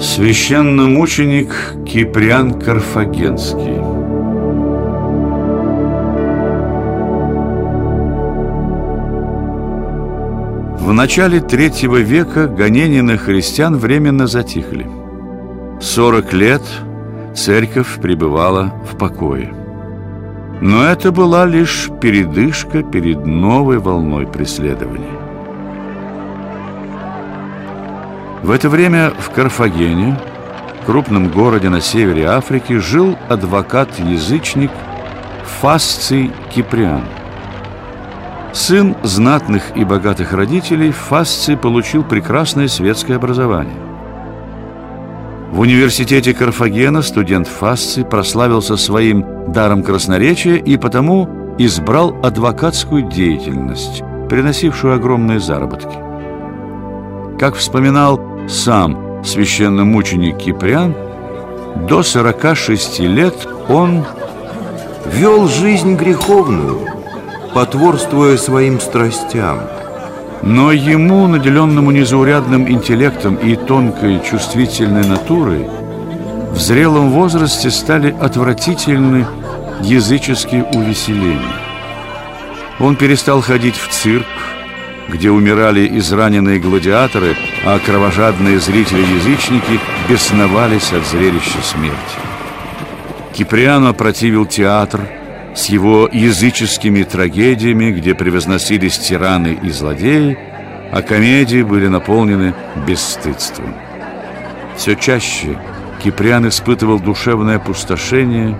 Священномученик Киприан Карфагенский В начале третьего века гонения на христиан временно затихли. Сорок лет церковь пребывала в покое. Но это была лишь передышка перед новой волной преследований. В это время в Карфагене, крупном городе на севере Африки, жил адвокат-язычник Фасций Киприан. Сын знатных и богатых родителей, Фасций получил прекрасное светское образование. В университете Карфагена студент Фасций прославился своим даром красноречия и потому избрал адвокатскую деятельность, приносившую огромные заработки. Как вспоминал сам священномученик Киприан, до 46 лет он вел жизнь греховную, потворствуя своим страстям. Но ему, наделенному незаурядным интеллектом и тонкой чувствительной натурой, в зрелом возрасте стали отвратительны языческие увеселения. Он перестал ходить в цирк, где умирали израненные гладиаторы, а кровожадные зрители-язычники бесновались от зрелища смерти. Киприано противил театр с его языческими трагедиями, где превозносились тираны и злодеи, а комедии были наполнены бесстыдством. Все чаще Киприан испытывал душевное опустошение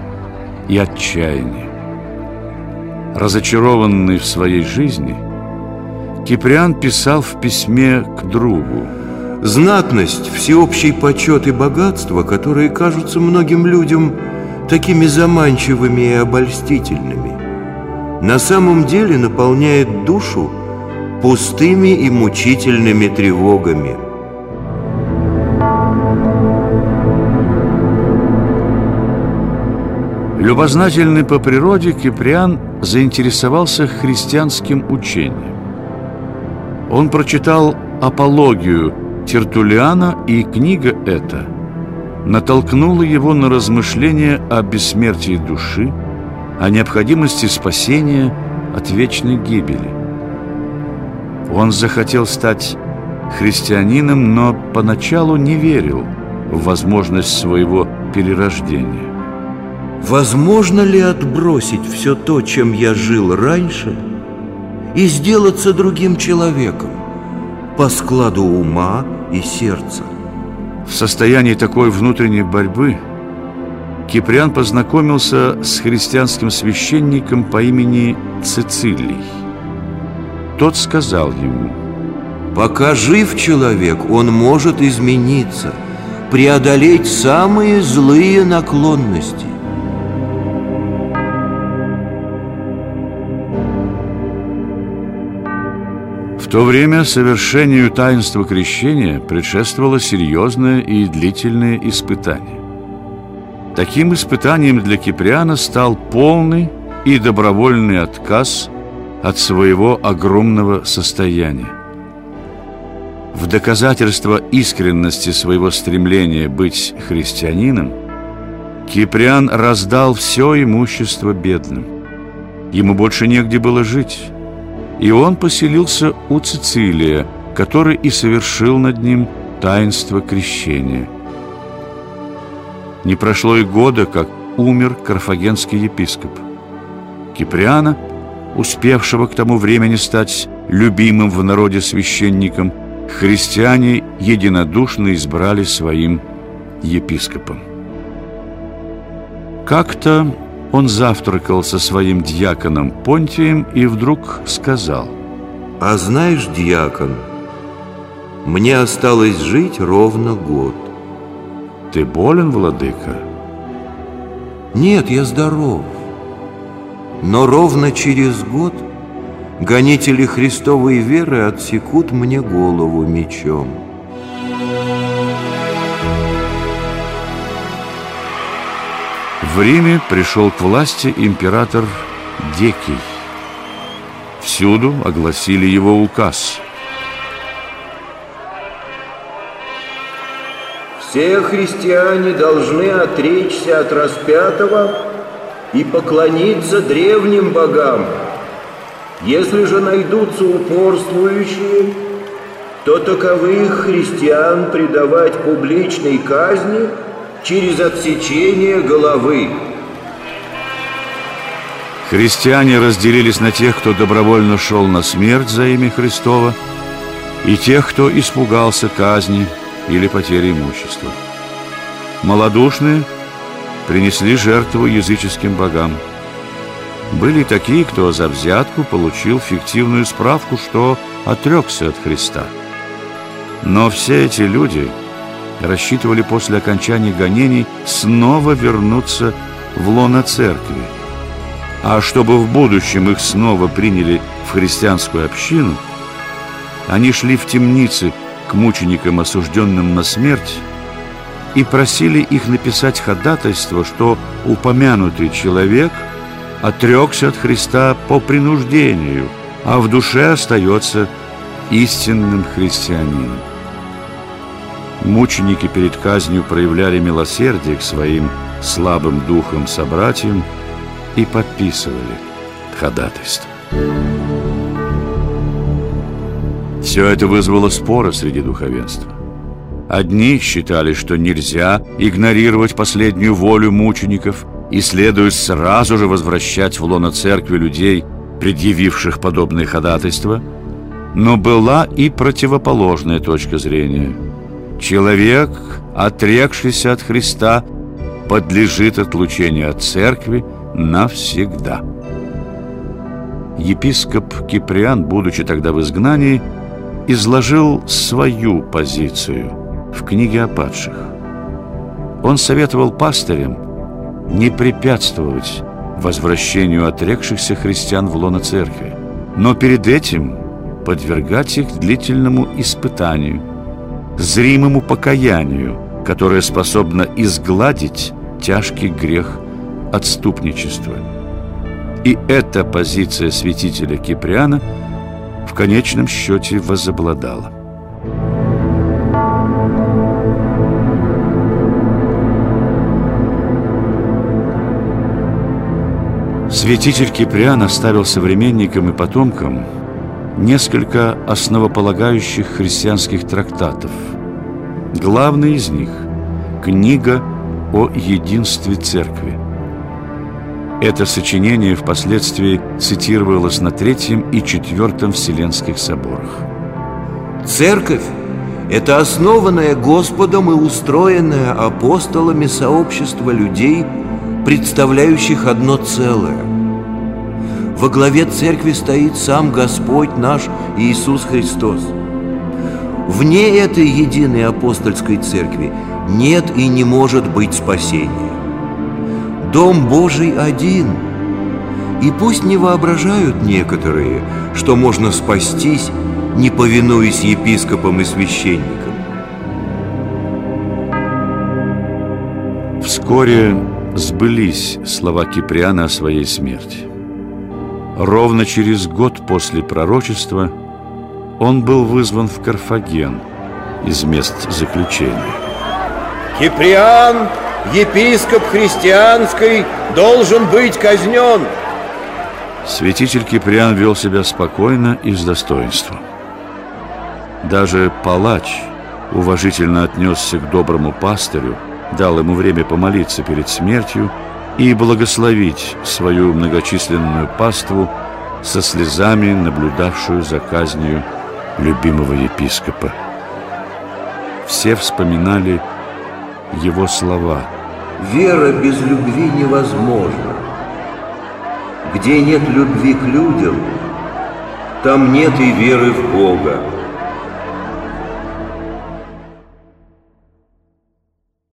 и отчаяние. Разочарованный в своей жизни – Киприан писал в письме к другу Знатность, всеобщий почет и богатство, которые кажутся многим людям такими заманчивыми и обольстительными, на самом деле наполняет душу пустыми и мучительными тревогами. Любознательный по природе Киприан заинтересовался христианским учением. Он прочитал «Апологию» Тертулиана, и книга эта натолкнула его на размышления о бессмертии души, о необходимости спасения от вечной гибели. Он захотел стать христианином, но поначалу не верил в возможность своего перерождения. Возможно ли отбросить все то, чем я жил раньше – и сделаться другим человеком по складу ума и сердца. В состоянии такой внутренней борьбы Киприан познакомился с христианским священником по имени Цицилий. Тот сказал ему, «Пока жив человек, он может измениться, преодолеть самые злые наклонности. То время совершению таинства крещения предшествовало серьезное и длительное испытание. Таким испытанием для Киприана стал полный и добровольный отказ от своего огромного состояния. В доказательство искренности своего стремления быть христианином Киприан раздал все имущество бедным. Ему больше негде было жить и он поселился у Цицилия, который и совершил над ним таинство крещения. Не прошло и года, как умер карфагенский епископ. Киприана, успевшего к тому времени стать любимым в народе священником, христиане единодушно избрали своим епископом. Как-то он завтракал со своим дьяконом Понтием и вдруг сказал «А знаешь, дьякон, мне осталось жить ровно год». «Ты болен, владыка?» «Нет, я здоров. Но ровно через год гонители Христовой веры отсекут мне голову мечом». В Риме пришел к власти император Декий. Всюду огласили его указ. Все христиане должны отречься от распятого и поклониться древним богам. Если же найдутся упорствующие, то таковых христиан предавать публичной казни через отсечение головы. Христиане разделились на тех, кто добровольно шел на смерть за имя Христова, и тех, кто испугался казни или потери имущества. Малодушные принесли жертву языческим богам. Были такие, кто за взятку получил фиктивную справку, что отрекся от Христа. Но все эти люди рассчитывали после окончания гонений снова вернуться в лоно церкви. А чтобы в будущем их снова приняли в христианскую общину, они шли в темницы к мученикам, осужденным на смерть, и просили их написать ходатайство, что упомянутый человек отрекся от Христа по принуждению, а в душе остается истинным христианином. Мученики перед казнью проявляли милосердие к своим слабым духом собратьям и подписывали ходатайство. Все это вызвало споры среди духовенства. Одни считали, что нельзя игнорировать последнюю волю мучеников и следует сразу же возвращать в лоно церкви людей, предъявивших подобные ходатайства, но была и противоположная точка зрения. Человек, отрекшийся от Христа, подлежит отлучению от церкви навсегда. Епископ Киприан, будучи тогда в изгнании, изложил свою позицию в книге о падших. Он советовал пастырям не препятствовать возвращению отрекшихся христиан в лоно церкви, но перед этим подвергать их длительному испытанию, зримому покаянию, которое способно изгладить тяжкий грех отступничества. И эта позиция святителя Киприана – в конечном счете возобладала. Святитель Киприан оставил современникам и потомкам несколько основополагающих христианских трактатов. Главный из них – книга о единстве Церкви – это сочинение впоследствии цитировалось на Третьем и Четвертом Вселенских соборах. Церковь – это основанное Господом и устроенное апостолами сообщество людей, представляющих одно целое. Во главе церкви стоит сам Господь наш Иисус Христос. Вне этой единой апостольской церкви нет и не может быть спасения. Дом Божий один. И пусть не воображают некоторые, что можно спастись, не повинуясь епископам и священникам. Вскоре сбылись слова Киприана о своей смерти. Ровно через год после пророчества он был вызван в Карфаген из мест заключения. Киприан епископ христианской должен быть казнен. Святитель Киприан вел себя спокойно и с достоинством. Даже палач уважительно отнесся к доброму пастырю, дал ему время помолиться перед смертью и благословить свою многочисленную паству со слезами, наблюдавшую за казнью любимого епископа. Все вспоминали его слова. Вера без любви невозможна. Где нет любви к людям, там нет и веры в Бога.